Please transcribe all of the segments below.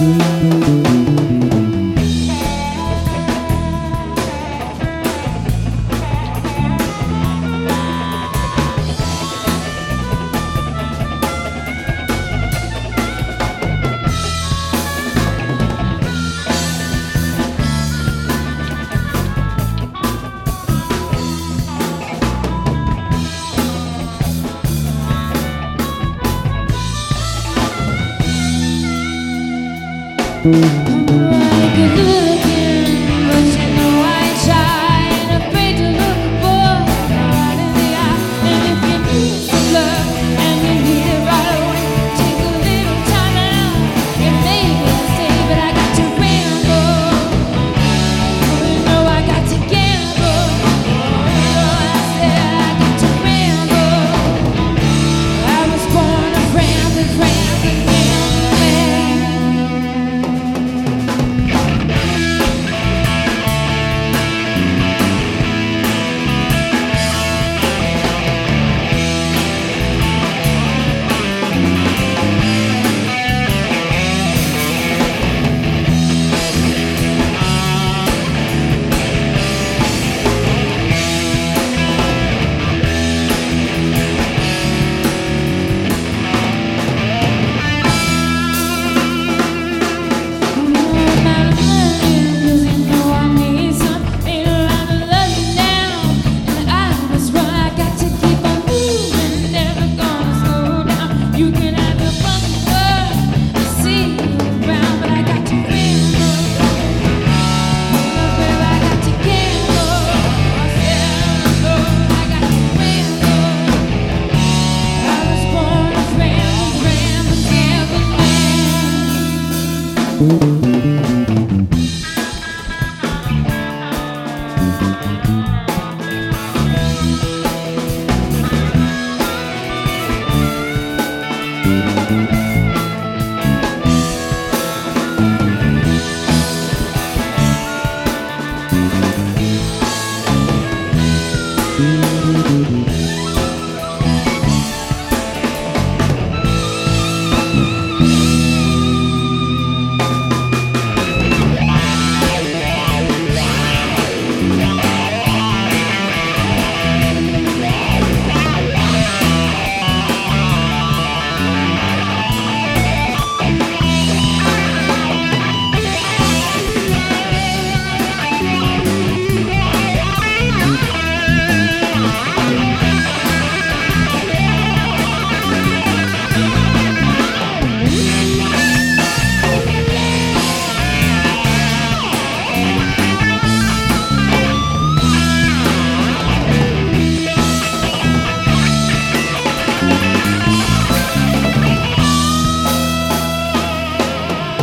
Música I got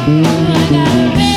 a